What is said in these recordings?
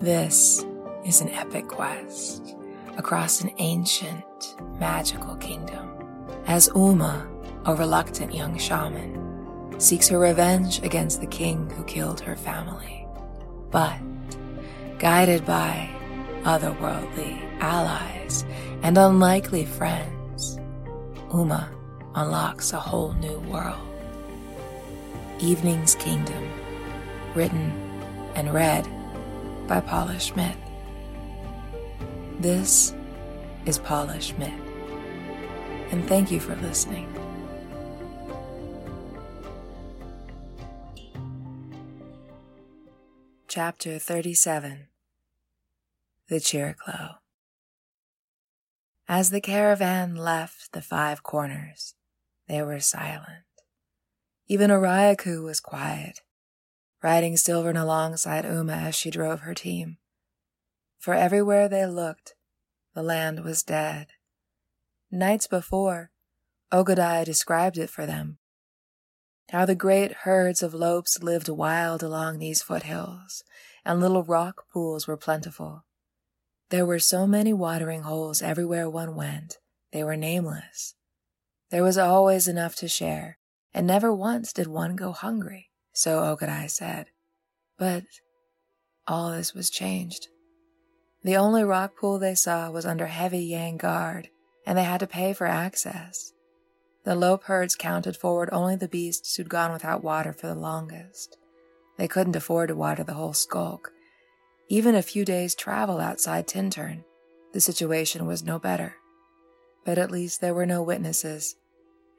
This is an epic quest across an ancient, magical kingdom as Ouma, a reluctant young shaman, seeks her revenge against the king who killed her family. But, guided by otherworldly allies and unlikely friends, Ouma unlocks a whole new world. Evening's Kingdom, written and read by Paula Schmidt. This is Paula Schmidt, and thank you for listening. Chapter 37 The Chiriklo As the caravan left the five corners, they were silent. Even Oriaku was quiet, riding Silvern alongside Ouma as she drove her team. For everywhere they looked, the land was dead. Nights before, Ogadai described it for them. How the great herds of lopes lived wild along these foothills, and little rock pools were plentiful. There were so many watering holes everywhere one went, they were nameless. There was always enough to share, and never once did one go hungry, so Ogadai said. But all this was changed. The only rock pool they saw was under heavy Yang guard, and they had to pay for access. The lope herds counted forward only the beasts who'd gone without water for the longest. They couldn't afford to water the whole skulk. Even a few days' travel outside Tintern, the situation was no better. But at least there were no witnesses,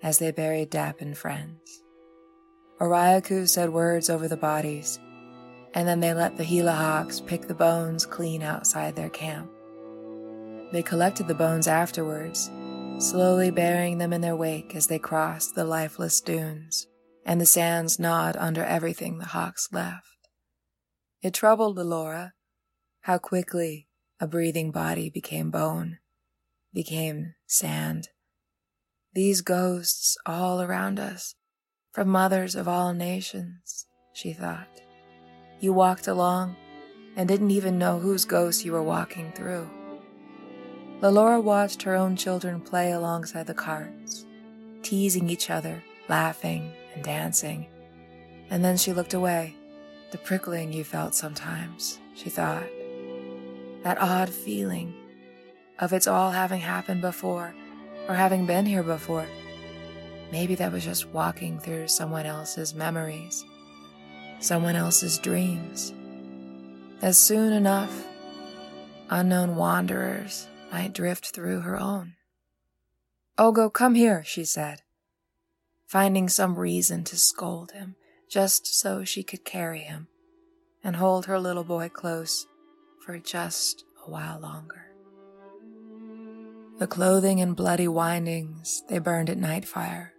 as they buried Dap and friends. Oriaku said words over the bodies, and then they let the Gila Hawks pick the bones clean outside their camp. They collected the bones afterwards, slowly burying them in their wake as they crossed the lifeless dunes, and the sands gnawed under everything the Hawks left. It troubled Laura how quickly a breathing body became bone, became sand. These ghosts all around us, from mothers of all nations, she thought. You walked along and didn't even know whose ghost you were walking through. Lalora watched her own children play alongside the carts, teasing each other, laughing and dancing. And then she looked away. The prickling you felt sometimes, she thought. That odd feeling of it's all having happened before or having been here before. Maybe that was just walking through someone else's memories, someone else's dreams. As soon enough, unknown wanderers might drift through her own. Ogo, come here, she said, finding some reason to scold him, just so she could carry him and hold her little boy close for just a while longer. The clothing and bloody windings they burned at night fire,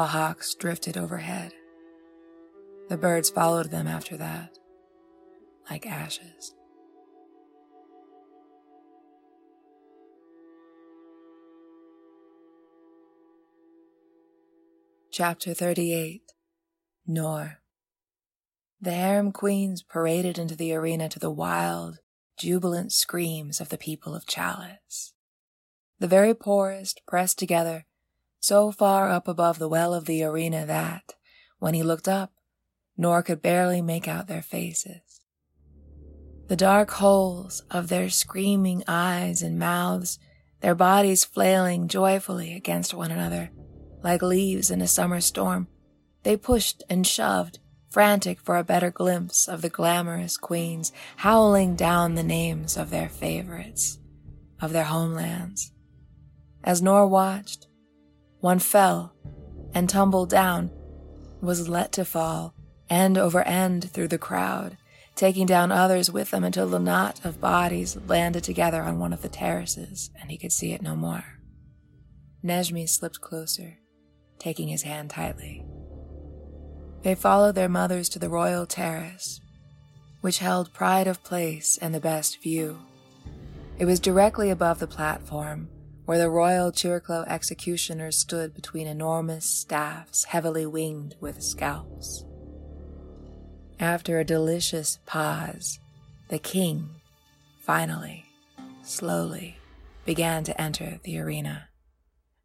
while hawks drifted overhead. The birds followed them after that, like ashes. Chapter 38 Nor The harem queens paraded into the arena to the wild, jubilant screams of the people of Chalice the very poorest pressed together, so far up above the well of the arena that, when he looked up, Nor could barely make out their faces. The dark holes of their screaming eyes and mouths, their bodies flailing joyfully against one another, like leaves in a summer storm, they pushed and shoved, frantic for a better glimpse of the glamorous queens, howling down the names of their favorites, of their homelands. As Nor watched, one fell and tumbled down, was let to fall end over end through the crowd, taking down others with them until the knot of bodies landed together on one of the terraces and he could see it no more. Nejmi slipped closer, taking his hand tightly. They followed their mothers to the royal terrace, which held pride of place and the best view. It was directly above the platform where the royal Chiriklo executioners stood between enormous staffs heavily winged with scalps. After a delicious pause, the king finally, slowly, began to enter the arena.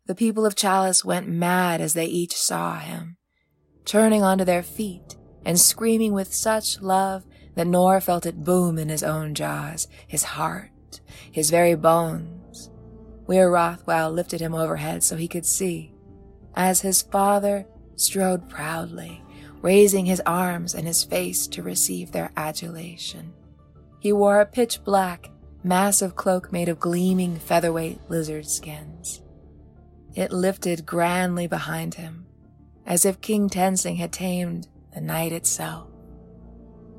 The people of Chalice went mad as they each saw him, turning onto their feet and screaming with such love that Nor felt it boom in his own jaws, his heart, his very bones. Weir Rothwell lifted him overhead so he could see, as his father strode proudly, raising his arms and his face to receive their adulation. He wore a pitch black, massive cloak made of gleaming featherweight lizard skins. It lifted grandly behind him, as if King Tensing had tamed the night itself.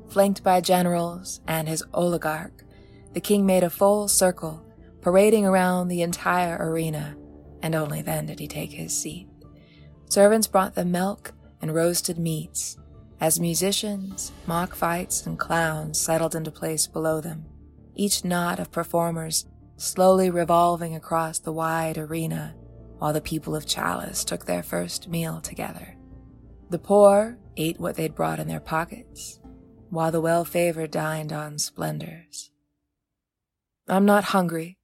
Flanked by generals and his oligarch, the king made a full circle, parading around the entire arena, and only then did he take his seat. Servants brought them milk and roasted meats, as musicians, mock fights, and clowns settled into place below them, each knot of performers slowly revolving across the wide arena while the people of Chalice took their first meal together. The poor ate what they'd brought in their pockets, while the well favored dined on splendors. I'm not hungry.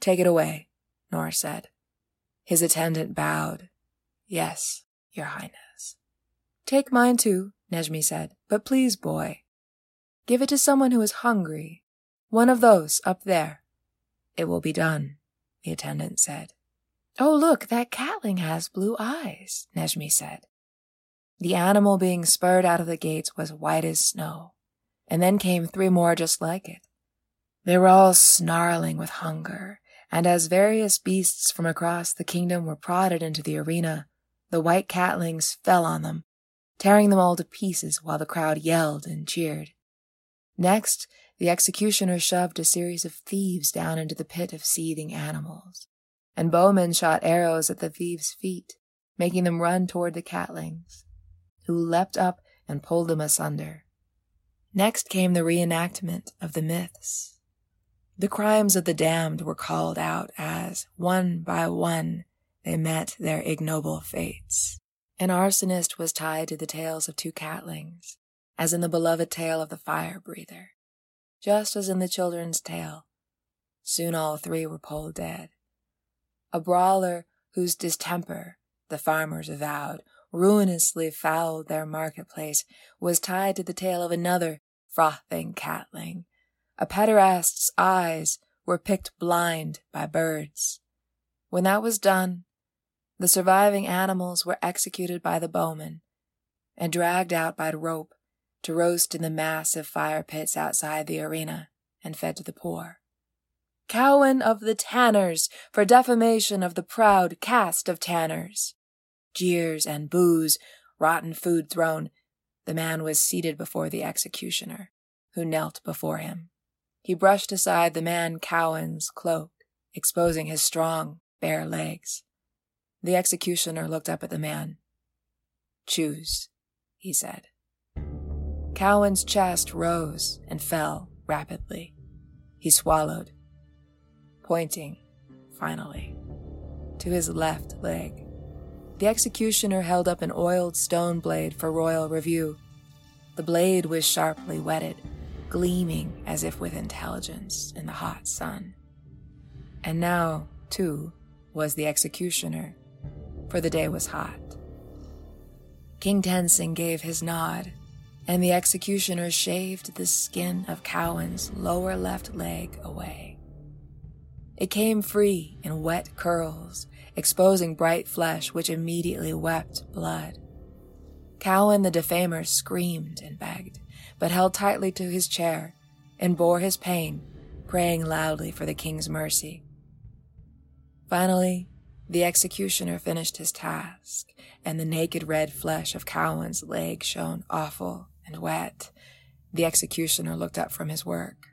Take it away, Nor said. His attendant bowed. Yes, Your Highness. Take mine too, Nejmi said, but please, boy. Give it to someone who is hungry. One of those up there. It will be done, the attendant said. Oh, look, that catling has blue eyes, Nejmi said. The animal being spurred out of the gates was white as snow, and then came three more just like it. They were all snarling with hunger, and as various beasts from across the kingdom were prodded into the arena, the white catlings fell on them, tearing them all to pieces while the crowd yelled and cheered. Next, the executioner shoved a series of thieves down into the pit of seething animals, and bowmen shot arrows at the thieves' feet, making them run toward the catlings who leapt up and pulled them asunder. Next came the reenactment of the myths. The crimes of the damned were called out as, one by one, they met their ignoble fates. An arsonist was tied to the tails of two catlings, as in the beloved tale of the fire breather. Just as in the children's tale, soon all three were pulled dead. A brawler whose distemper, the farmers avowed, ruinously fouled their marketplace, was tied to the tail of another frothing catling. A pederast's eyes were picked blind by birds. When that was done, the surviving animals were executed by the bowmen and dragged out by rope to roast in the massive fire pits outside the arena and fed to the poor. Cowan of the Tanners for defamation of the proud caste of Tanners jeers and boos, rotten food thrown, the man was seated before the executioner, who knelt before him. He brushed aside the man Cowan's cloak, exposing his strong, bare legs. The executioner looked up at the man. Choose, he said. Cowan's chest rose and fell rapidly. He swallowed, pointing, finally, to his left leg. The executioner held up an oiled stone blade for royal review. The blade was sharply whetted, gleaming as if with intelligence in the hot sun. And now, too, was the executioner, for the day was hot. King Tensing gave his nod, and the executioner shaved the skin of Cowan's lower left leg away. It came free in wet curls exposing bright flesh which immediately wept blood. Cowan the defamer screamed and begged, but held tightly to his chair and bore his pain, praying loudly for the king's mercy. Finally, the executioner finished his task, and the naked red flesh of Cowan's leg shone awful and wet. The executioner looked up from his work.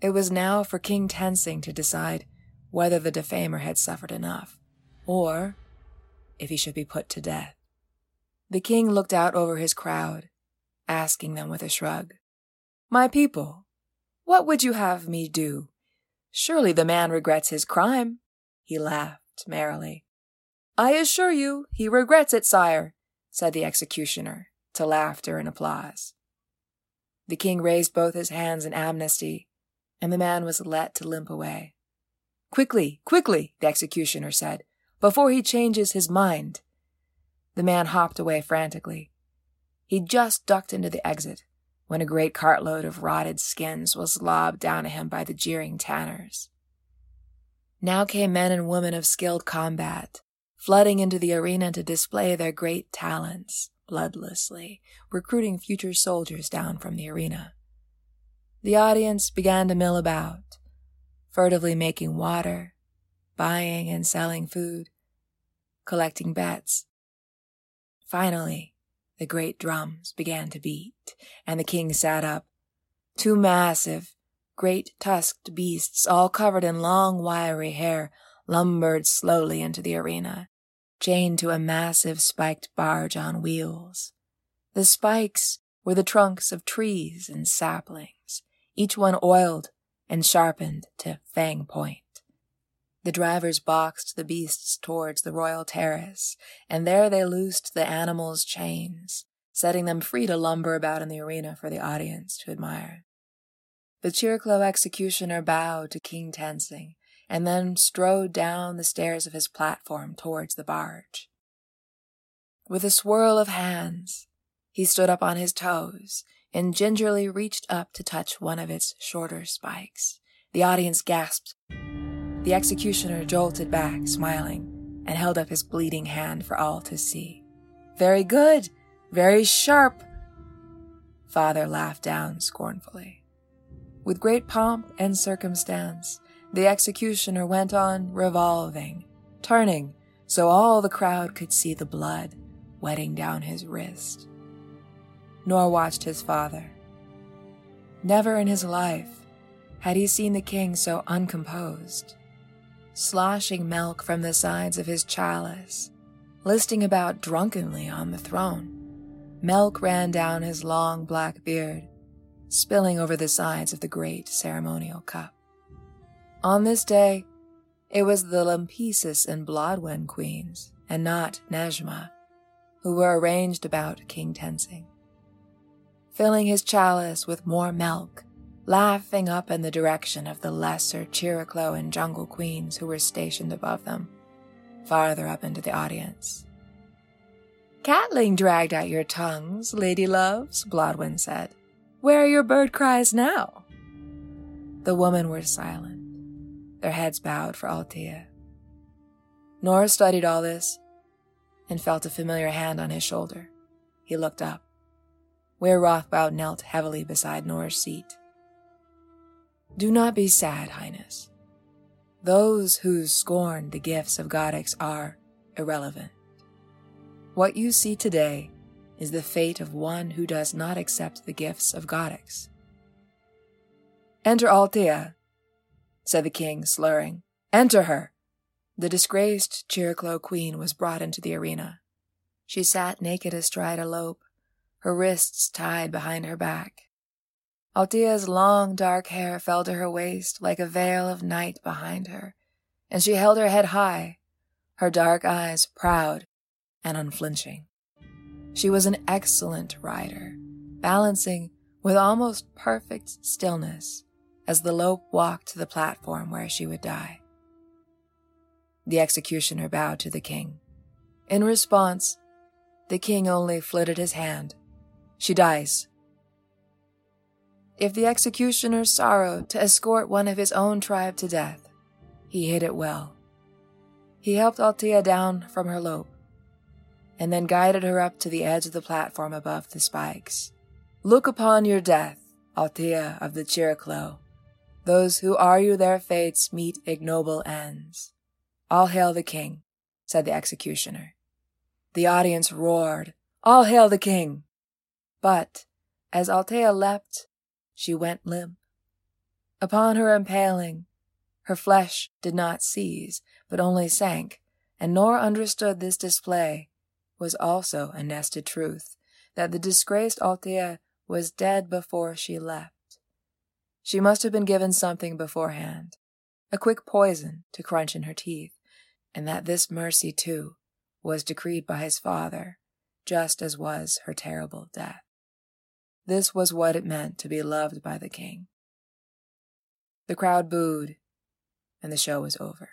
It was now for King Tensing to decide whether the defamer had suffered enough, or if he should be put to death. The king looked out over his crowd, asking them with a shrug, My people, what would you have me do? Surely the man regrets his crime. He laughed merrily. I assure you he regrets it, sire, said the executioner, to laughter and applause. The king raised both his hands in amnesty and the man was let to limp away. Quickly, quickly, the executioner said, before he changes his mind. The man hopped away frantically. He just ducked into the exit when a great cartload of rotted skins was lobbed down at him by the jeering tanners. Now came men and women of skilled combat, flooding into the arena to display their great talents, bloodlessly, recruiting future soldiers down from the arena. The audience began to mill about, furtively making water, buying and selling food, collecting bets. Finally, the great drums began to beat, and the king sat up. Two massive, great tusked beasts, all covered in long, wiry hair, lumbered slowly into the arena, chained to a massive spiked barge on wheels. The spikes were the trunks of trees and saplings, each one oiled and sharpened to fang point. The drivers boxed the beasts towards the royal terrace, and there they loosed the animals' chains, setting them free to lumber about in the arena for the audience to admire. The Chiriklo executioner bowed to King Tensing, and then strode down the stairs of his platform towards the barge. With a swirl of hands, he stood up on his toes and gingerly reached up to touch one of its shorter spikes. The audience gasped the executioner jolted back, smiling, and held up his bleeding hand for all to see. Very good! Very sharp! Father laughed down scornfully. With great pomp and circumstance, the executioner went on revolving, turning so all the crowd could see the blood wetting down his wrist. Nor watched his father. Never in his life had he seen the king so uncomposed sloshing milk from the sides of his chalice, listing about drunkenly on the throne. Milk ran down his long black beard, spilling over the sides of the great ceremonial cup. On this day, it was the Lampesis and Blodwen queens, and not Nejma, who were arranged about King Tensing. Filling his chalice with more milk, laughing up in the direction of the lesser Chiriklo and Jungle Queens who were stationed above them, farther up into the audience. Catling dragged out your tongues, lady loves, Blodwen said. Where are your bird cries now? The women were silent, their heads bowed for Altea. Nor studied all this and felt a familiar hand on his shoulder. He looked up, where Rothbaud knelt heavily beside Nor's seat. Do not be sad, Highness. Those who scorn the gifts of Goddix are irrelevant. What you see today is the fate of one who does not accept the gifts of Goddix. Enter Altea, said the king, slurring. Enter her. The disgraced Chiriklo queen was brought into the arena. She sat naked astride a lope, her wrists tied behind her back. Altea's long dark hair fell to her waist like a veil of night behind her, and she held her head high, her dark eyes proud and unflinching. She was an excellent rider, balancing with almost perfect stillness as the lope walked to the platform where she would die. The executioner bowed to the king. In response, the king only flitted his hand. She dies, if the executioner sorrowed to escort one of his own tribe to death, he hid it well. He helped Altea down from her lope, and then guided her up to the edge of the platform above the spikes. Look upon your death, Altea of the Chiriklo. Those who argue their fates meet ignoble ends. All hail the king, said the executioner. The audience roared, All hail the king! But, as Altea leapt she went limp. Upon her impaling, her flesh did not seize, but only sank, and Nor understood this display was also a nested truth, that the disgraced Altea was dead before she left. She must have been given something beforehand, a quick poison to crunch in her teeth, and that this mercy, too, was decreed by his father, just as was her terrible death. This was what it meant to be loved by the king. The crowd booed, and the show was over.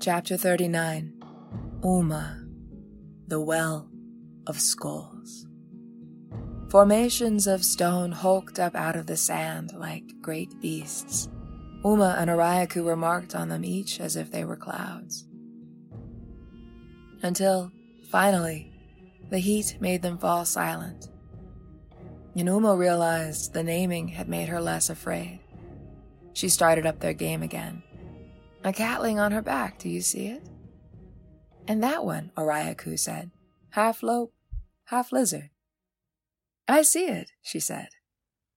Chapter 39 Ouma, the Well of Skulls. Formations of stone hulked up out of the sand like great beasts. Ouma and Oriaku were marked on them each as if they were clouds. Until, finally, the heat made them fall silent. And realized the naming had made her less afraid. She started up their game again. A catling on her back, do you see it? And that one, Oriaku said, half lope, half lizard. I see it, she said,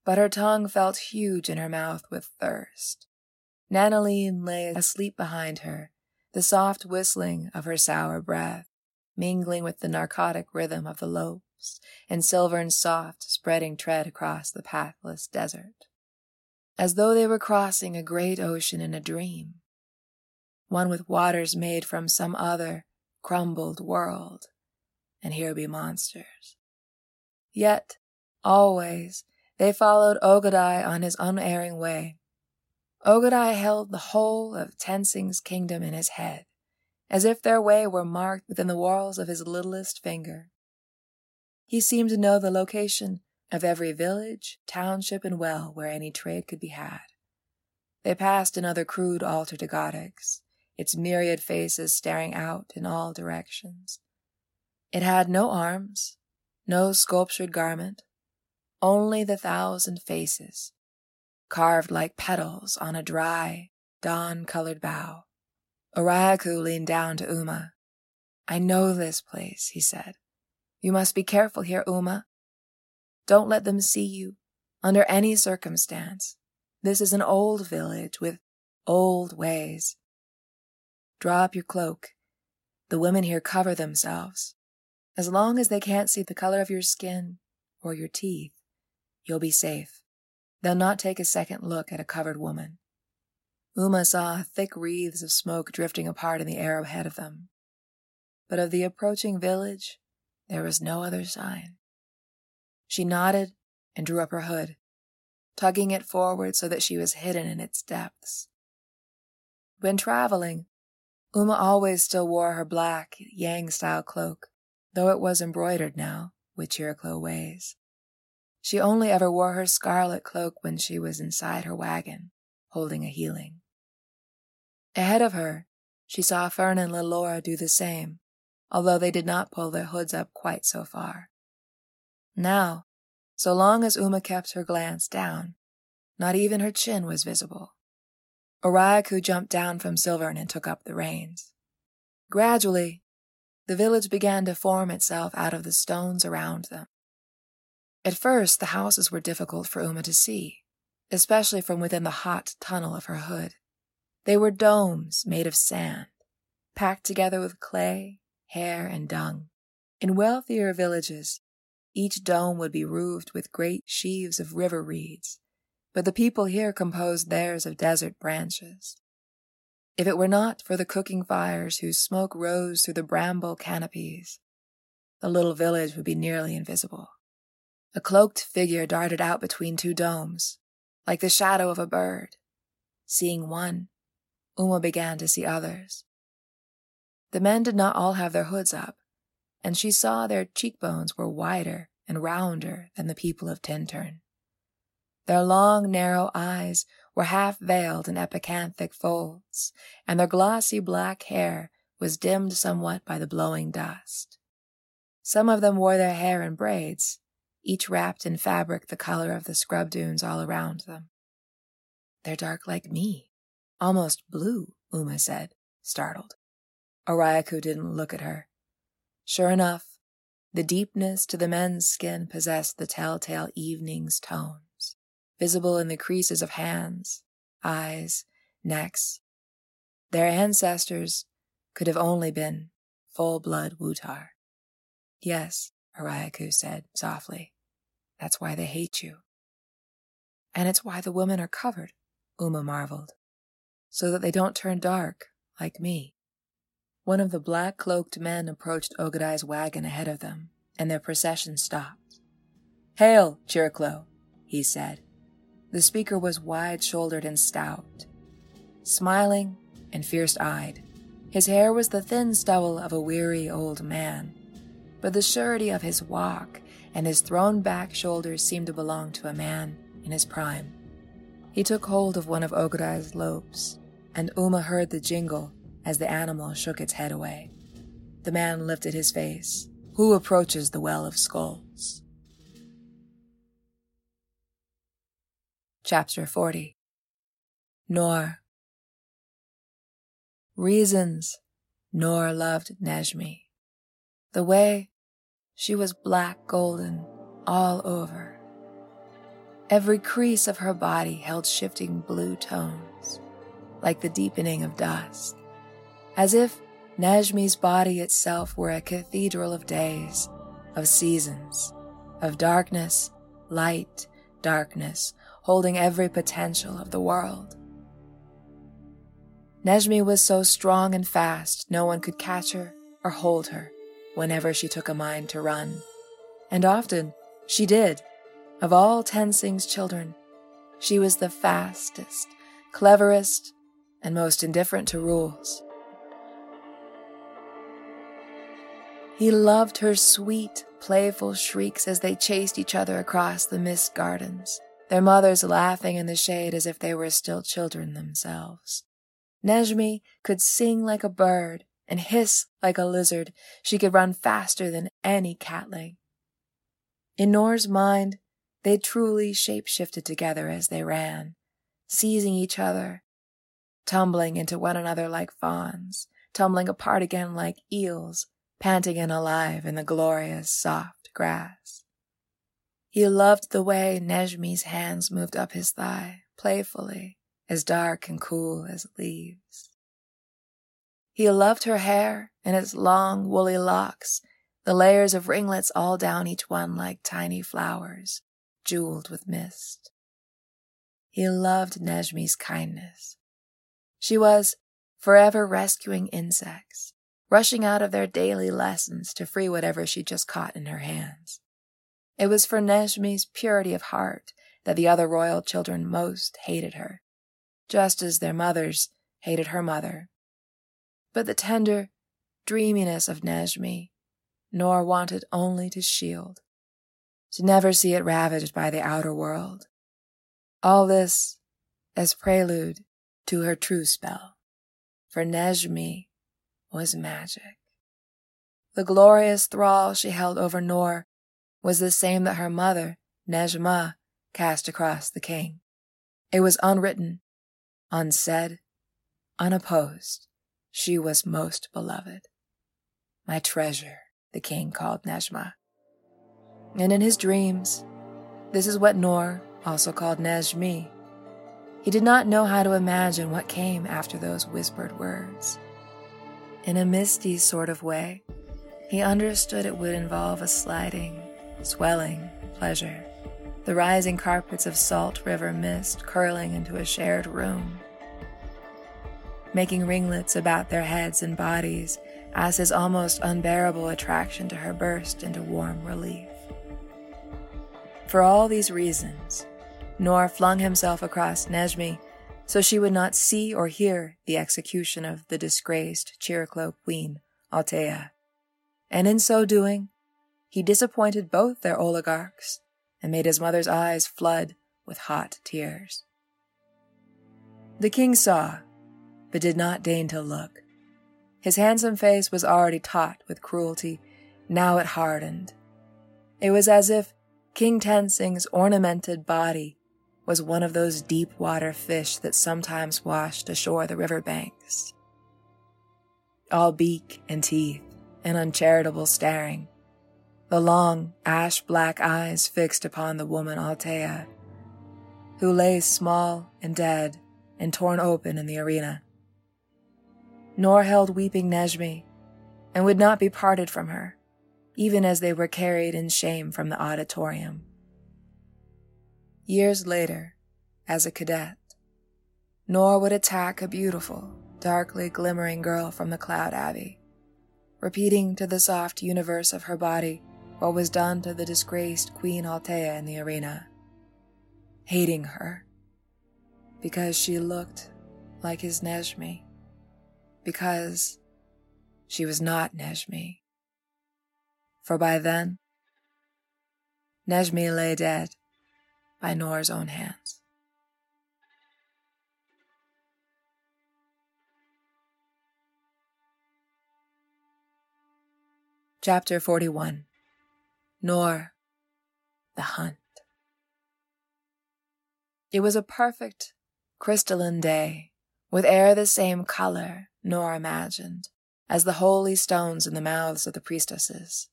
but her tongue felt huge in her mouth with thirst. Nanaline lay asleep behind her, the soft whistling of her sour breath, mingling with the narcotic rhythm of the lopes and silver and soft, spreading tread across the pathless desert. As though they were crossing a great ocean in a dream, one with waters made from some other, crumbled world, and here be monsters. Yet, always, they followed Ogadai on his unerring way. Ogadai held the whole of Tensing's kingdom in his head, as if their way were marked within the whorls of his littlest finger. He seemed to know the location of every village, township, and well where any trade could be had. They passed another crude altar to Goddix, its myriad faces staring out in all directions. It had no arms, no sculptured garment, only the thousand faces, carved like petals on a dry, dawn colored bough. Oriaku leaned down to Ouma. I know this place, he said. You must be careful here, Ouma. Don't let them see you, under any circumstance. This is an old village with old ways. Draw up your cloak. The women here cover themselves. As long as they can't see the color of your skin or your teeth, you'll be safe. They'll not take a second look at a covered woman. Ouma saw thick wreaths of smoke drifting apart in the air ahead of them. But of the approaching village, there was no other sign. She nodded and drew up her hood, tugging it forward so that she was hidden in its depths. When traveling, Ouma always still wore her black, Yang style cloak, though it was embroidered now, with Chiriklo ways. She only ever wore her scarlet cloak when she was inside her wagon, holding a healing. Ahead of her, she saw Fern and Lilora do the same, although they did not pull their hoods up quite so far. Now, so long as Ouma kept her glance down, not even her chin was visible. Oriaku jumped down from Silvern and took up the reins. Gradually, the village began to form itself out of the stones around them. At first, the houses were difficult for Ouma to see, especially from within the hot tunnel of her hood. They were domes made of sand, packed together with clay, hair, and dung. In wealthier villages, each dome would be roofed with great sheaves of river reeds but the people here composed theirs of desert branches. If it were not for the cooking fires whose smoke rose through the bramble canopies, the little village would be nearly invisible. A cloaked figure darted out between two domes, like the shadow of a bird. Seeing one, Ouma began to see others. The men did not all have their hoods up, and she saw their cheekbones were wider and rounder than the people of Tintern. Their long, narrow eyes were half veiled in epicanthic folds, and their glossy black hair was dimmed somewhat by the blowing dust. Some of them wore their hair in braids, each wrapped in fabric the color of the scrub dunes all around them. They're dark like me, almost blue, Ouma said, startled. Oriaku didn't look at her. Sure enough, the deepness to the men's skin possessed the telltale evening's tones, visible in the creases of hands, eyes, necks. Their ancestors could have only been full blood Wutar. Yes, Oriaku said softly. That's why they hate you. And it's why the women are covered, Ouma marveled, so that they don't turn dark like me. One of the black cloaked men approached Ogadai's wagon ahead of them, and their procession stopped. Hail, Chiriklo, he said. The speaker was wide shouldered and stout, smiling and fierce eyed. His hair was the thin stubble of a weary old man, but the surety of his walk and his thrown back shoulders seemed to belong to a man in his prime. He took hold of one of Ogadai's lopes, and Ouma heard the jingle as the animal shook its head away. The man lifted his face. Who approaches the Well of Skulls? Chapter 40 Nor Reasons Nor loved Nejmi. The way she was black golden all over. Every crease of her body held shifting blue tones, like the deepening of dusk, as if Nejmi's body itself were a cathedral of days, of seasons, of darkness, light, darkness, holding every potential of the world. Nejmi was so strong and fast, no one could catch her or hold her whenever she took a mind to run. And often she did. Of all Tensing's children, she was the fastest, cleverest, and most indifferent to rules. He loved her sweet, playful shrieks as they chased each other across the mist gardens their mothers laughing in the shade as if they were still children themselves. Nejmi could sing like a bird and hiss like a lizard. She could run faster than any catling. In Nor's mind, they truly shapeshifted together as they ran, seizing each other, tumbling into one another like fawns, tumbling apart again like eels, panting and alive in the glorious soft grass. He loved the way Nejmi's hands moved up his thigh, playfully, as dark and cool as leaves. He loved her hair and its long, woolly locks, the layers of ringlets all down each one like tiny flowers, jeweled with mist. He loved Nejmi's kindness. She was forever rescuing insects, rushing out of their daily lessons to free whatever she just caught in her hands. It was for Nejmi's purity of heart that the other royal children most hated her, just as their mothers hated her mother. But the tender dreaminess of Nejmi, Nor wanted only to shield, to never see it ravaged by the outer world. All this as prelude to her true spell, for Nejmi was magic. The glorious thrall she held over Nor was the same that her mother, Nejma, cast across the king. It was unwritten, unsaid, unopposed. She was most beloved. My treasure, the king called Nejma. And in his dreams, this is what Nor, also called Nejmi. He did not know how to imagine what came after those whispered words. In a misty sort of way, he understood it would involve a sliding, swelling pleasure, the rising carpets of salt river mist curling into a shared room, making ringlets about their heads and bodies as his almost unbearable attraction to her burst into warm relief. For all these reasons, Nor flung himself across Nejmi so she would not see or hear the execution of the disgraced Chiriklo queen, Altea, and in so doing, he disappointed both their oligarchs and made his mother's eyes flood with hot tears. The king saw, but did not deign to look. His handsome face was already taut with cruelty, now it hardened. It was as if King Tensing's ornamented body was one of those deep water fish that sometimes washed ashore the river banks. All beak and teeth and uncharitable staring, the long, ash black eyes fixed upon the woman Altea, who lay small and dead and torn open in the arena. Nor held weeping Nejmi and would not be parted from her, even as they were carried in shame from the auditorium. Years later, as a cadet, Nor would attack a beautiful, darkly glimmering girl from the Cloud Abbey, repeating to the soft universe of her body what was done to the disgraced Queen Altea in the arena. hating her, because she looked like his Nejmi, because she was not Nejmi. For by then, Nejmi lay dead by Nor's own hands. Chapter 41 Nor the Hunt. It was a perfect, crystalline day, with air the same color, Noor imagined, as the holy stones in the mouths of the priestesses.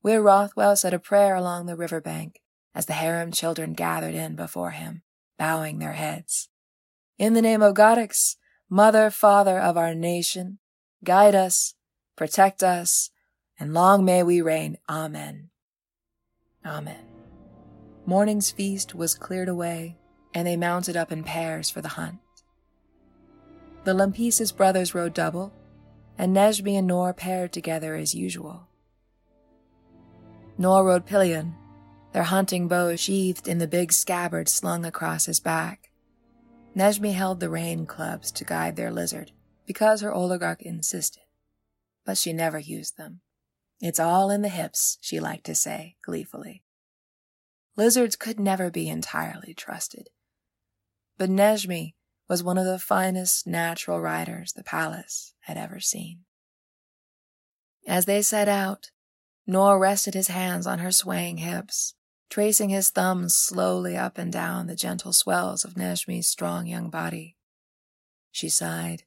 Where Rothwell said a prayer along the river bank as the harem children gathered in before him, bowing their heads. In the name of Goddix, Mother, Father of our nation, guide us, protect us, and long may we reign. Amen. Amen. Morning's feast was cleared away, and they mounted up in pairs for the hunt. The Lampesis brothers rode double, and Nejmi and Nor paired together as usual. Nor rode pillion, their hunting bows sheathed in the big scabbard slung across his back. Nejmi held the rain clubs to guide their lizard, because her oligarch insisted, but she never used them. It's all in the hips, she liked to say gleefully. Lizards could never be entirely trusted. But Nejmi was one of the finest natural riders the palace had ever seen. As they set out, Nor rested his hands on her swaying hips, tracing his thumbs slowly up and down the gentle swells of Nejmi's strong young body. She sighed,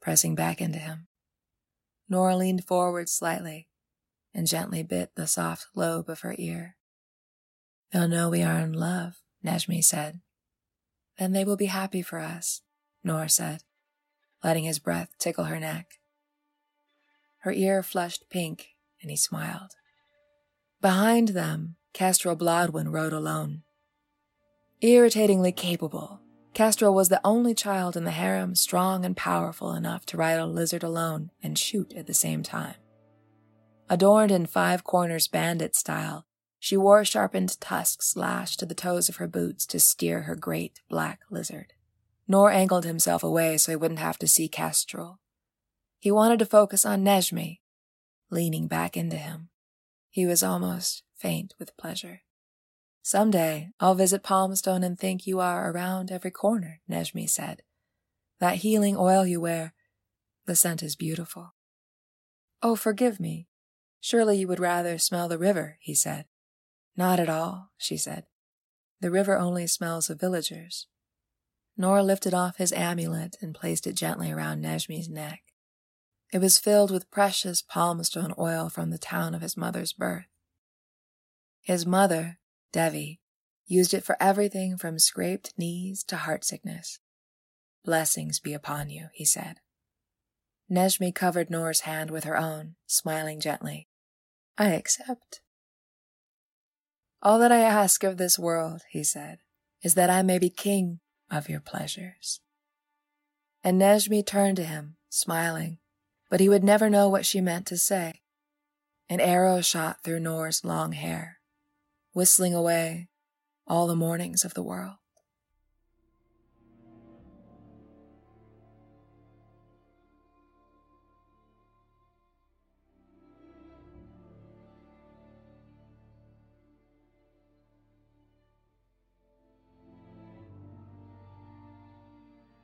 pressing back into him. Nora leaned forward slightly, and gently bit the soft lobe of her ear. They'll know we are in love, Nejmi said. Then they will be happy for us, Nora said, letting his breath tickle her neck. Her ear flushed pink, and he smiled. Behind them, Kestrel Blodwen rode alone. Irritatingly capable, Kestrel was the only child in the harem strong and powerful enough to ride a lizard alone and shoot at the same time. Adorned in five corners bandit style, she wore sharpened tusks lashed to the toes of her boots to steer her great black lizard. Nor angled himself away so he wouldn't have to see Kestrel. He wanted to focus on Nejmi, leaning back into him. He was almost faint with pleasure. Some day I'll visit Palmstone and think you are around every corner, Nejmi said. That healing oil you wear, the scent is beautiful. Oh, forgive me, Surely you would rather smell the river, he said. Not at all, she said. The river only smells of villagers. Nor lifted off his amulet and placed it gently around Nejmi's neck. It was filled with precious palmstone oil from the town of his mother's birth. His mother, Devi, used it for everything from scraped knees to heart sickness. Blessings be upon you, he said. Nejmi covered Nor's hand with her own, smiling gently. I accept. All that I ask of this world, he said, is that I may be king of your pleasures. And Nejmi turned to him, smiling, but he would never know what she meant to say. An arrow shot through Nor's long hair, whistling away all the mornings of the world.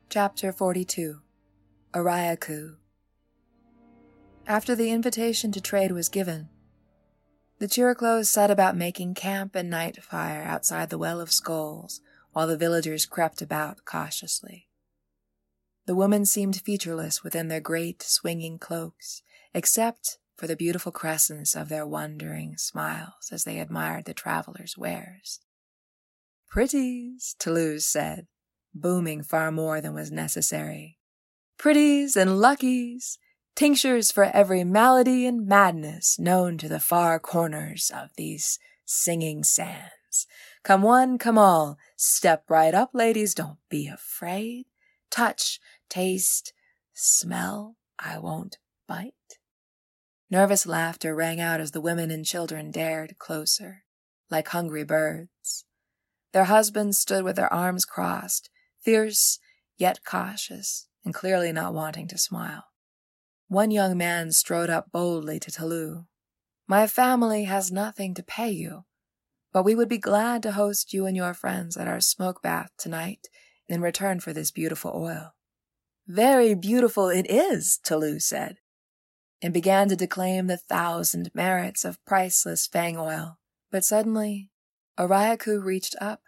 Chapter 42 Oriaku After the invitation to trade was given, the Chiriklos set about making camp and night fire outside the Well of Skulls while the villagers crept about cautiously. The women seemed featureless within their great swinging cloaks, except for the beautiful crescents of their wondering smiles as they admired the travelers' wares. Pretties, Talu said, booming far more than was necessary. Pretties and luckies, tinctures for every malady and madness known to the far corners of these singing sands. Come one, come all, step right up, ladies, don't be afraid. Touch, taste, smell, I won't bite. Nervous laughter rang out as the women and children dared closer, like hungry birds. Their husbands stood with their arms crossed, fierce yet cautious, and clearly not wanting to smile. One young man strode up boldly to Talu. My family has nothing to pay you, but we would be glad to host you and your friends at our smoke bath tonight in return for this beautiful oil. Very beautiful it is, Talu said, and began to declaim the thousand merits of priceless fang oil. But suddenly, Oriaku reached up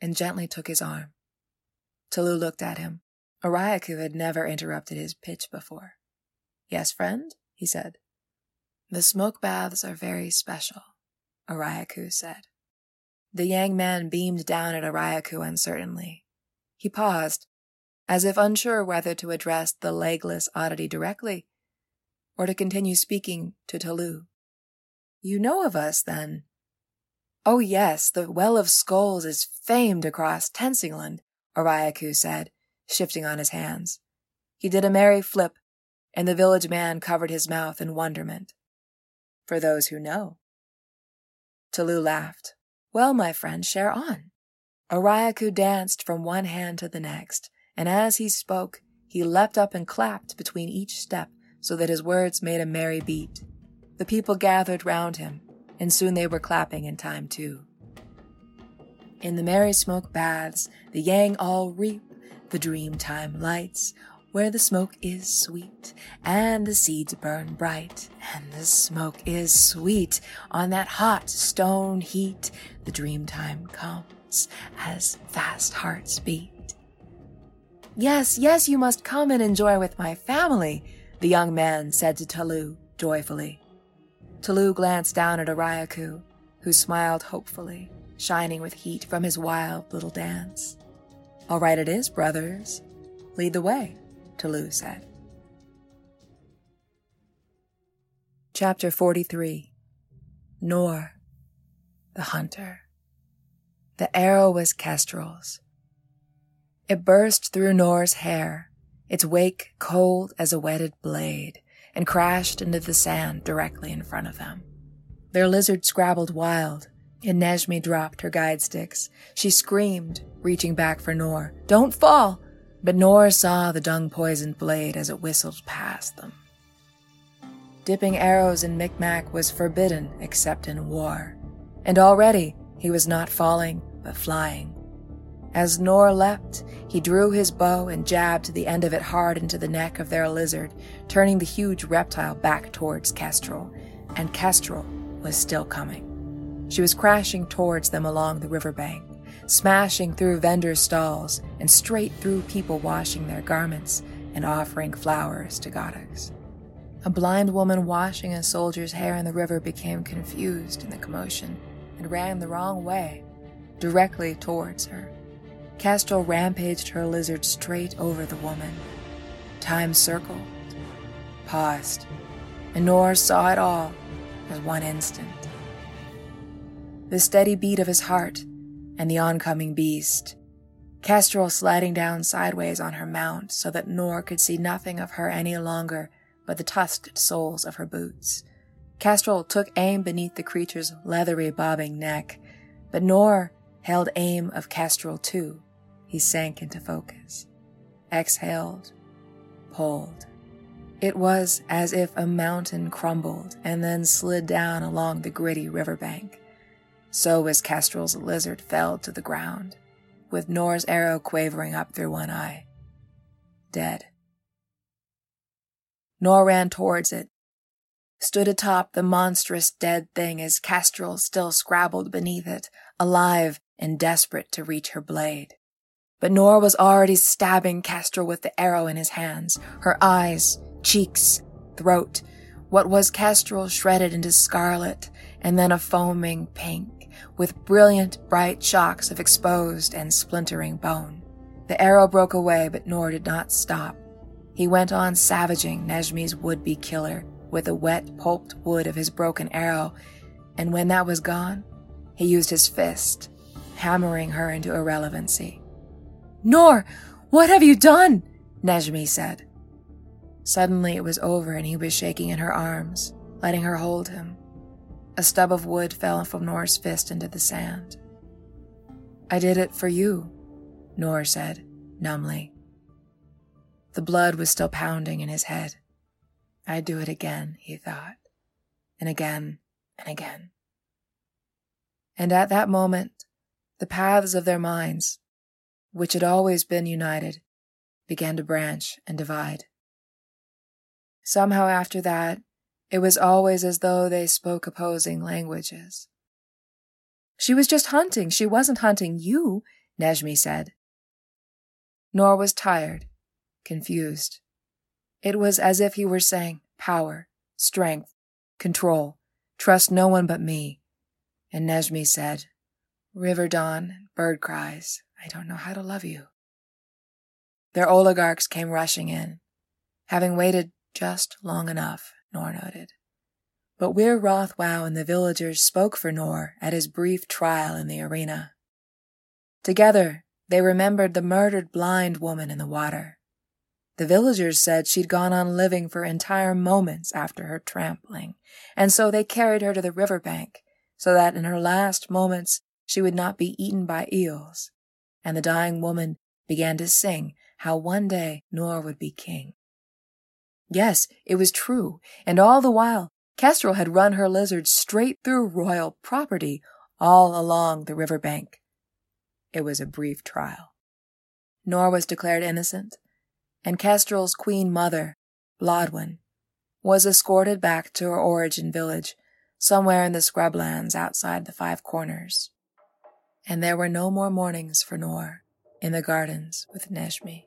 and gently took his arm. Talu looked at him. Oriaku had never interrupted his pitch before. Yes, friend, he said. The smoke baths are very special, Oriaku said. The Yang man beamed down at Oriaku uncertainly. He paused, as if unsure whether to address the legless oddity directly or to continue speaking to Talu. You know of us, then? Oh, yes, the Well of Skulls is famed across Tensingland, Oriaku said, shifting on his hands. He did a merry flip, and the village man covered his mouth in wonderment. For those who know. Talu laughed. Well, my friend, share on. Oriaku danced from one hand to the next, and as he spoke, he leapt up and clapped between each step so that his words made a merry beat. The people gathered round him, and soon they were clapping in time too. In the merry smoke baths, the yang all reap the dream time lights, where the smoke is sweet, and the seeds burn bright, and the smoke is sweet. On that hot stone heat, the dream time comes as fast hearts beat. Yes, yes, you must come and enjoy with my family, the young man said to Talu joyfully. Talu glanced down at Oriaku, who smiled hopefully, shining with heat from his wild little dance. All right it is, brothers. Lead the way, Talu said. Chapter 43 Nor, the Hunter. The arrow was Kestrel's. It burst through Nor's hair, its wake cold as a whetted blade, and crashed into the sand directly in front of them. Their lizard scrabbled wild, and Nejmi dropped her guide sticks. She screamed, reaching back for Nor. Don't fall! But Nor saw the dung poisoned blade as it whistled past them. Dipping arrows in Micmac was forbidden except in war, and already he was not falling, but flying. As Nor leapt, he drew his bow and jabbed the end of it hard into the neck of their lizard, turning the huge reptile back towards Kestrel, and Kestrel was still coming. She was crashing towards them along the riverbank, smashing through vendors' stalls and straight through people washing their garments and offering flowers to goddess. A blind woman washing a soldier's hair in the river became confused in the commotion and ran the wrong way, directly towards her. Kestrel rampaged her lizard straight over the woman. Time circled, paused, and Nor saw it all as one instant. The steady beat of his heart and the oncoming beast. Kestrel sliding down sideways on her mount so that Nor could see nothing of her any longer but the tusked soles of her boots. Kestrel took aim beneath the creature's leathery bobbing neck, but Nor held aim of Kestrel too he sank into focus, exhaled, pulled. It was as if a mountain crumbled and then slid down along the gritty riverbank. So as Kestrel's lizard fell to the ground, with Nor's arrow quavering up through one eye. Dead. Nor ran towards it, stood atop the monstrous dead thing as Kestrel still scrabbled beneath it, alive and desperate to reach her blade. But Nor was already stabbing Kestrel with the arrow in his hands, her eyes, cheeks, throat, what was Kestrel shredded into scarlet and then a foaming pink, with brilliant bright shocks of exposed and splintering bone. The arrow broke away, but Nor did not stop. He went on savaging Nejmi's would-be killer with the wet, pulped wood of his broken arrow, and when that was gone, he used his fist, hammering her into irrelevancy. Nor, what have you done? Nejmi said. Suddenly it was over and he was shaking in her arms, letting her hold him. A stub of wood fell from Nor's fist into the sand. I did it for you, Nor said, numbly. The blood was still pounding in his head. I'd do it again, he thought, and again and again. And at that moment, the paths of their minds, which had always been united, began to branch and divide. Somehow after that, it was always as though they spoke opposing languages. She was just hunting. She wasn't hunting you, Nejmi said. Nor was tired, confused. It was as if he were saying, power, strength, control, trust no one but me. And Nejmi said, river dawn, bird cries, I don't know how to love you. Their oligarchs came rushing in, having waited just long enough, Nor noted. But Weir Rothwow and the villagers spoke for Nor at his brief trial in the arena. Together, they remembered the murdered blind woman in the water. The villagers said she'd gone on living for entire moments after her trampling, and so they carried her to the river bank so that in her last moments she would not be eaten by eels. And the dying woman began to sing how one day Nor would be king. Yes, it was true, and all the while Kestrel had run her lizard straight through royal property all along the river bank. It was a brief trial. Nor was declared innocent, and Kestrel's queen mother, Blodwen, was escorted back to her origin village somewhere in the scrublands outside the Five Corners. And there were no more mornings for Nor in the gardens with Nejmi.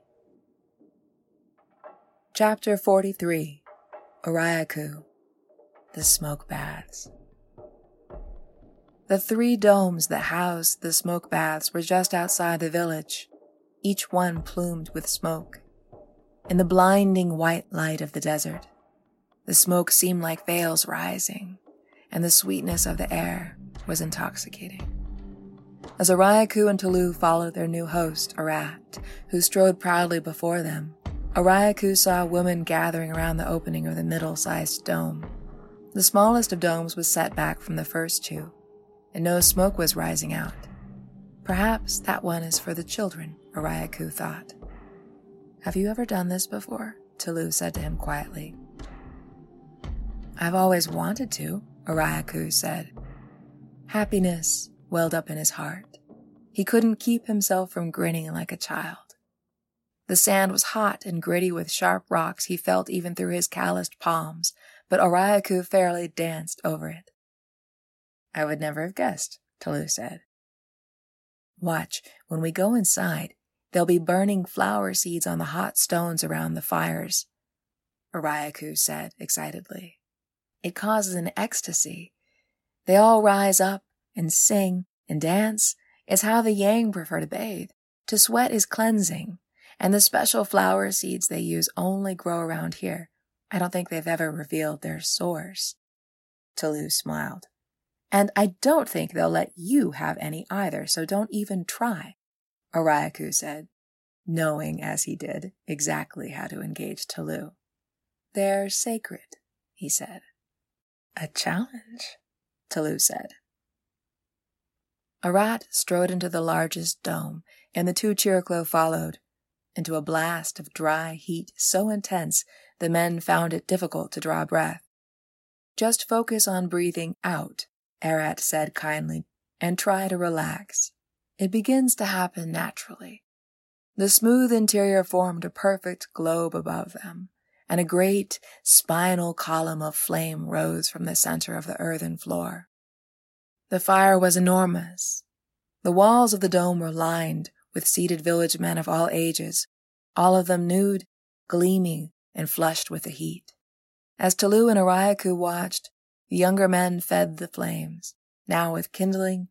Chapter 43 Oriaku The Smoke Baths The three domes that housed the smoke baths were just outside the village, each one plumed with smoke. In the blinding white light of the desert, the smoke seemed like veils rising, and the sweetness of the air was intoxicating. As Oriaku and Talu followed their new host, Arat, who strode proudly before them, Oriaku saw women gathering around the opening of the middle sized dome. The smallest of domes was set back from the first two, and no smoke was rising out. Perhaps that one is for the children, Oriaku thought. Have you ever done this before? Talu said to him quietly. I've always wanted to, Oriaku said. Happiness welled up in his heart. He couldn't keep himself from grinning like a child. The sand was hot and gritty with sharp rocks he felt even through his calloused palms, but Oriaku fairly danced over it. I would never have guessed, Talu said. Watch, when we go inside, there'll be burning flower seeds on the hot stones around the fires, Oriaku said excitedly. It causes an ecstasy. They all rise up and sing and dance. It's how the Yang prefer to bathe. To sweat is cleansing and the special flower seeds they use only grow around here. I don't think they've ever revealed their source. Talu smiled. And I don't think they'll let you have any either, so don't even try, Oriaku said, knowing as he did exactly how to engage Talu. They're sacred, he said. A challenge, Talu said. Arat strode into the largest dome, and the two Chiriklo followed, into a blast of dry heat so intense the men found it difficult to draw breath. Just focus on breathing out, Arat said kindly, and try to relax. It begins to happen naturally. The smooth interior formed a perfect globe above them, and a great spinal column of flame rose from the center of the earthen floor. The fire was enormous. The walls of the dome were lined with seated village men of all ages, all of them nude, gleaming, and flushed with the heat. As Talu and Oriaku watched, the younger men fed the flames, now with kindling,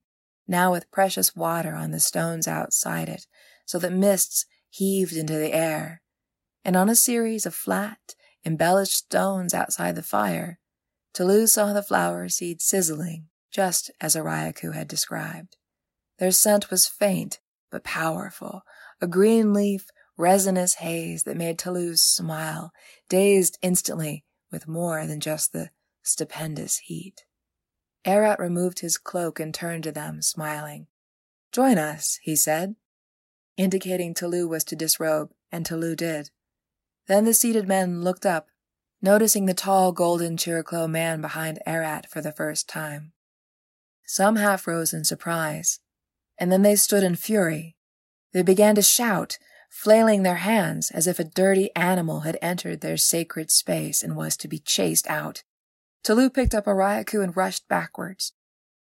now with precious water on the stones outside it, so that mists heaved into the air. And on a series of flat, embellished stones outside the fire, Talu saw the flower seeds sizzling, just as Oriaku had described. Their scent was faint but powerful, a green leaf, resinous haze that made Talu smile, dazed instantly with more than just the stupendous heat. Arat removed his cloak and turned to them, smiling. Join us, he said, indicating Talu was to disrobe, and Talu did. Then the seated men looked up, noticing the tall golden Chiriklo man behind Arat for the first time. Some half rose in surprise, and then they stood in fury. They began to shout, flailing their hands as if a dirty animal had entered their sacred space and was to be chased out. Talu picked up Oriaku and rushed backwards.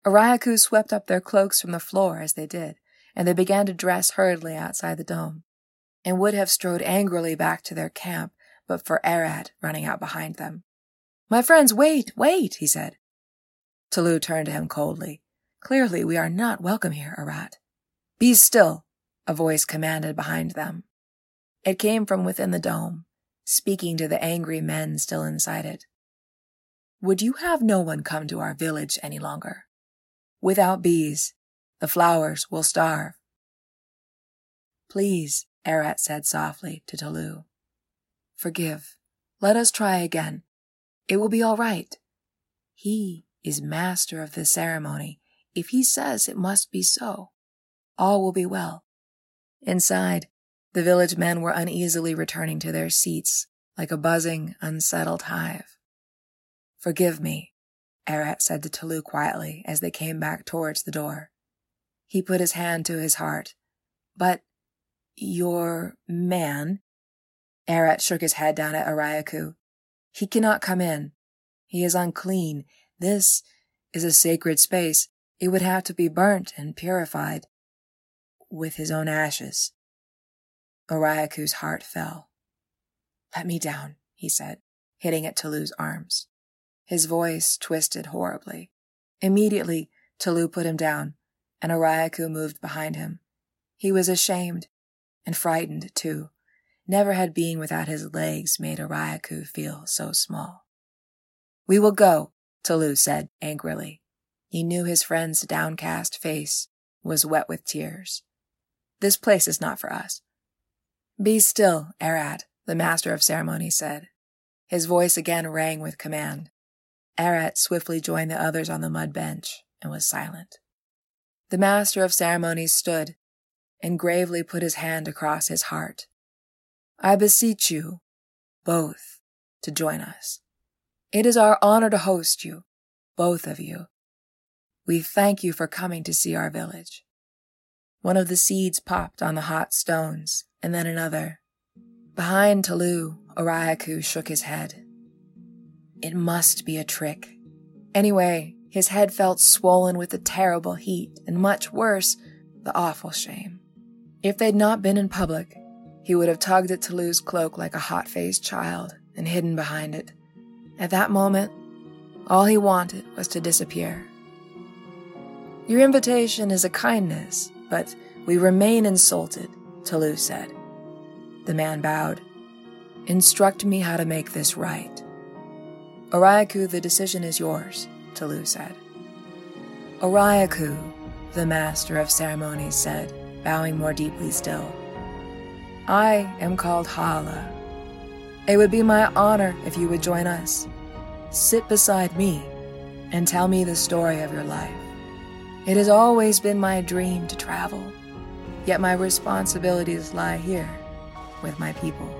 Oriaku swept up their cloaks from the floor as they did, and they began to dress hurriedly outside the dome, and would have strode angrily back to their camp but for Arat running out behind them. My friends, wait, wait, he said. Talu turned to him coldly. Clearly we are not welcome here, Arat. Be still, a voice commanded behind them. It came from within the dome, speaking to the angry men still inside it. Would you have no one come to our village any longer? Without bees, the flowers will starve. Please, Arat said softly to Talu. Forgive. Let us try again. It will be all right. He is master of the ceremony. If he says it must be so, all will be well. Inside, the village men were uneasily returning to their seats like a buzzing, unsettled hive. Forgive me, Arat said to Talu quietly as they came back towards the door. He put his hand to his heart. But your man? Arat shook his head down at Oriaku. He cannot come in. He is unclean. This is a sacred space. It would have to be burnt and purified with his own ashes. Oriaku's heart fell. Let me down, he said, hitting at Talu's arms. His voice twisted horribly. Immediately, Talu put him down, and Oriaku moved behind him. He was ashamed and frightened, too. Never had being without his legs made Oriaku feel so small. We will go, Talu said angrily. He knew his friend's downcast face was wet with tears. This place is not for us. Be still, Arat, the master of ceremonies said. His voice again rang with command. Arat swiftly joined the others on the mud bench and was silent. The master of ceremonies stood and gravely put his hand across his heart. I beseech you, both, to join us. It is our honor to host you, both of you. We thank you for coming to see our village. One of the seeds popped on the hot stones, and then another. Behind Talu, Oriaku shook his head. It must be a trick. Anyway, his head felt swollen with the terrible heat, and much worse, the awful shame. If they'd not been in public, he would have tugged at Talu's cloak like a hot faced child and hidden behind it. At that moment, all he wanted was to disappear. Your invitation is a kindness, but we remain insulted, Talu said. The man bowed. Instruct me how to make this right. Oriaku, the decision is yours, Talu said. Oriaku, the master of ceremonies said, bowing more deeply still. I am called Hala. It would be my honor if you would join us. Sit beside me and tell me the story of your life. It has always been my dream to travel, yet my responsibilities lie here with my people,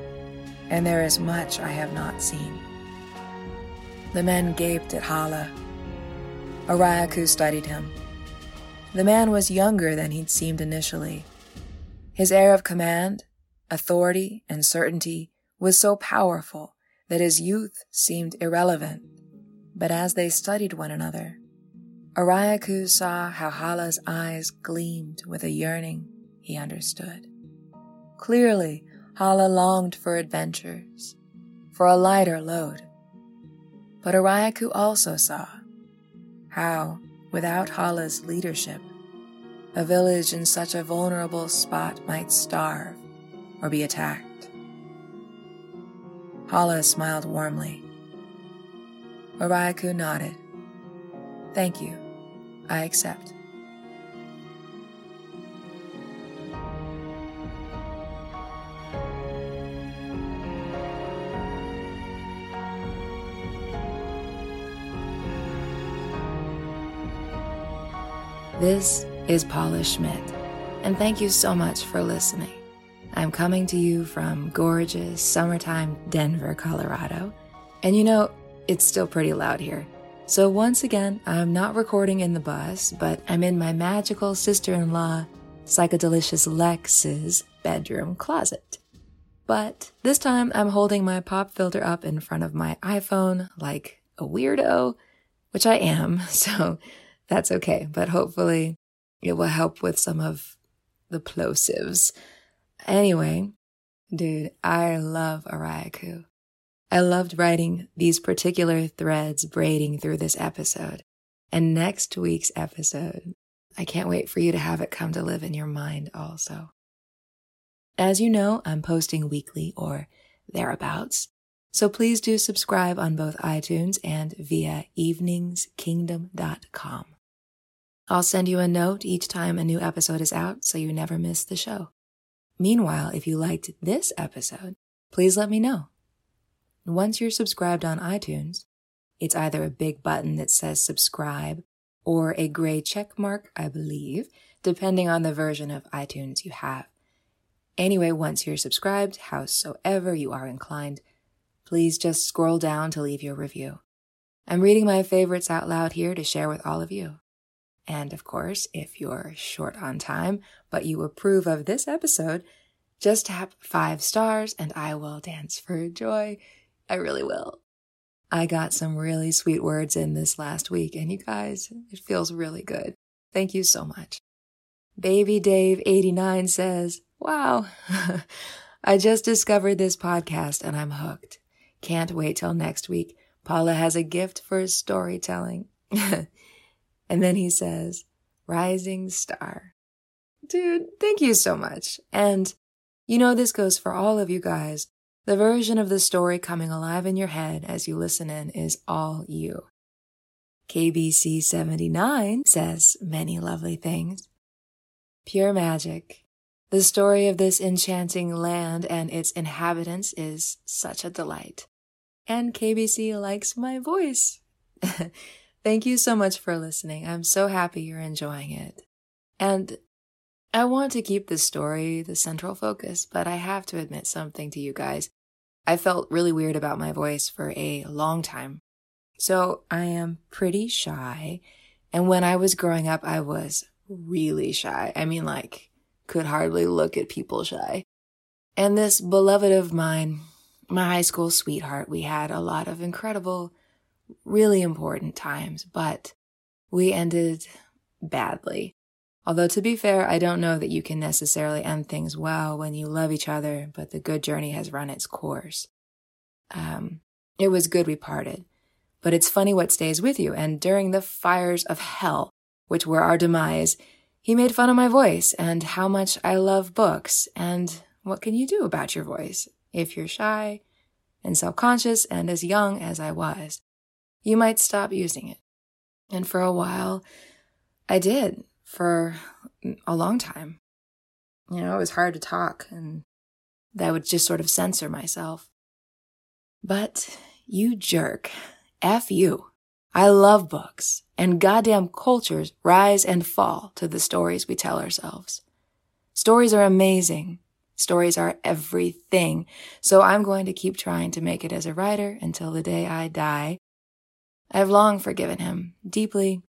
and there is much I have not seen. The men gaped at Hala. Oriaku studied him. The man was younger than he'd seemed initially. His air of command authority, and certainty was so powerful that his youth seemed irrelevant. But as they studied one another, Oriaku saw how Hala's eyes gleamed with a yearning he understood. Clearly, Hala longed for adventures, for a lighter load. But Oriaku also saw how, without Hala's leadership, a village in such a vulnerable spot might starve or be attacked. Hala smiled warmly. Oriaku nodded. Thank you. I accept. This is Paula Schmidt, and thank you so much for listening. I'm coming to you from gorgeous summertime Denver, Colorado, and you know, it's still pretty loud here. So, once again, I'm not recording in the bus, but I'm in my magical sister in law, Psychodelicious Lex's bedroom closet. But this time I'm holding my pop filter up in front of my iPhone like a weirdo, which I am, so that's okay. But hopefully it will help with some of the plosives. Anyway, dude, I love Oriaku. I loved writing these particular threads braiding through this episode. And next week's episode, I can't wait for you to have it come to live in your mind also. As you know, I'm posting weekly or thereabouts. So please do subscribe on both iTunes and via eveningskingdom.com. I'll send you a note each time a new episode is out so you never miss the show. Meanwhile, if you liked this episode, please let me know. Once you're subscribed on iTunes, it's either a big button that says subscribe or a gray check mark, I believe, depending on the version of iTunes you have. Anyway, once you're subscribed, howsoever you are inclined, please just scroll down to leave your review. I'm reading my favorites out loud here to share with all of you. And of course, if you're short on time, but you approve of this episode, just tap five stars and I will dance for joy. I really will. I got some really sweet words in this last week, and you guys, it feels really good. Thank you so much. Baby Dave 89 says, Wow, I just discovered this podcast and I'm hooked. Can't wait till next week. Paula has a gift for storytelling. And then he says, Rising Star. Dude, thank you so much. And you know, this goes for all of you guys. The version of the story coming alive in your head as you listen in is all you. KBC 79 says many lovely things. Pure magic. The story of this enchanting land and its inhabitants is such a delight. And KBC likes my voice. Thank you so much for listening. I'm so happy you're enjoying it. And I want to keep the story the central focus, but I have to admit something to you guys. I felt really weird about my voice for a long time. So I am pretty shy. And when I was growing up, I was really shy. I mean, like, could hardly look at people shy. And this beloved of mine, my high school sweetheart, we had a lot of incredible really important times, but we ended badly. Although, to be fair, I don't know that you can necessarily end things well when you love each other, but the good journey has run its course. Um, it was good we parted, but it's funny what stays with you. And during the fires of hell, which were our demise, he made fun of my voice and how much I love books. And what can you do about your voice if you're shy and self conscious and as young as I was? you might stop using it. And for a while, I did for a long time. You know, it was hard to talk and I would just sort of censor myself. But you jerk. F you. I love books and goddamn cultures rise and fall to the stories we tell ourselves. Stories are amazing. Stories are everything. So I'm going to keep trying to make it as a writer until the day I die I have long forgiven him, deeply,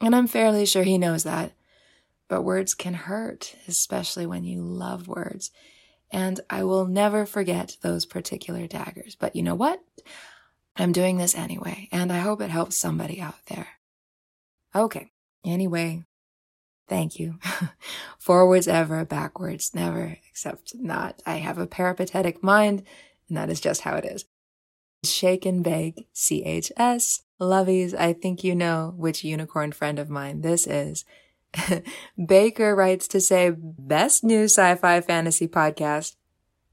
and I'm fairly sure he knows that. But words can hurt, especially when you love words. And I will never forget those particular daggers. But you know what? I'm doing this anyway, and I hope it helps somebody out there. Okay. Anyway, thank you. Forwards ever, backwards never, except not. I have a peripatetic mind, and that is just how it is. Shake and bake, CHS. Lovies, I think you know which unicorn friend of mine this is. Baker writes to say, best new sci-fi fantasy podcast.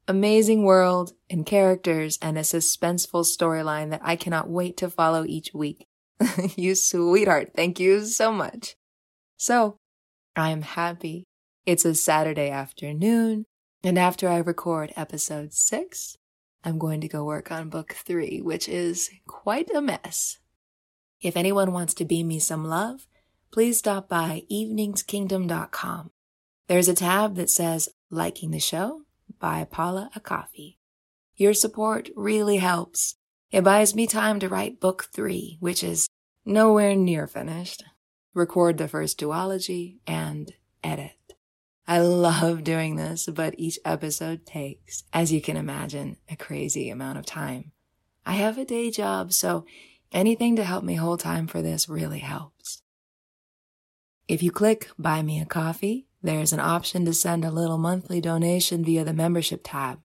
Amazing world and characters and a suspenseful storyline that I cannot wait to follow each week. you sweetheart. Thank you so much. So I am happy. It's a Saturday afternoon. And after I record episode six, I'm going to go work on book three, which is quite a mess. If anyone wants to beam me some love, please stop by eveningskingdom.com. There's a tab that says Liking the Show by Paula a Coffee. Your support really helps. It buys me time to write book three, which is nowhere near finished, record the first duology, and edit. I love doing this, but each episode takes, as you can imagine, a crazy amount of time. I have a day job, so anything to help me hold time for this really helps. If you click Buy Me a Coffee, there's an option to send a little monthly donation via the membership tab.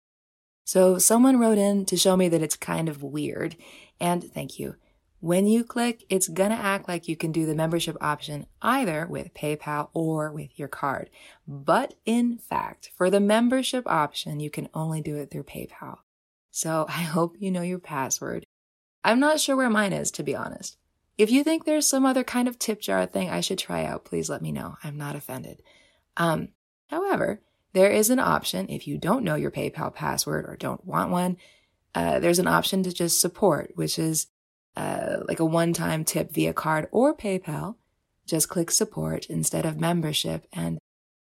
So someone wrote in to show me that it's kind of weird, and thank you. When you click, it's gonna act like you can do the membership option either with PayPal or with your card. But in fact, for the membership option, you can only do it through PayPal. So I hope you know your password. I'm not sure where mine is, to be honest. If you think there's some other kind of tip jar thing I should try out, please let me know. I'm not offended. Um, however, there is an option if you don't know your PayPal password or don't want one. Uh, there's an option to just support, which is uh, like a one time tip via card or PayPal. Just click support instead of membership. And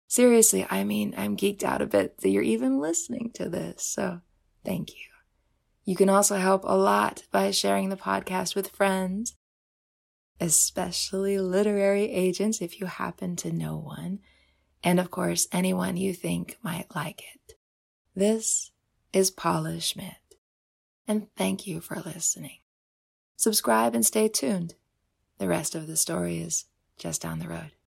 seriously, I mean, I'm geeked out a bit that you're even listening to this. So thank you. You can also help a lot by sharing the podcast with friends, especially literary agents if you happen to know one. And of course, anyone you think might like it. This is Paula Schmidt. And thank you for listening. Subscribe and stay tuned. The rest of the story is just down the road.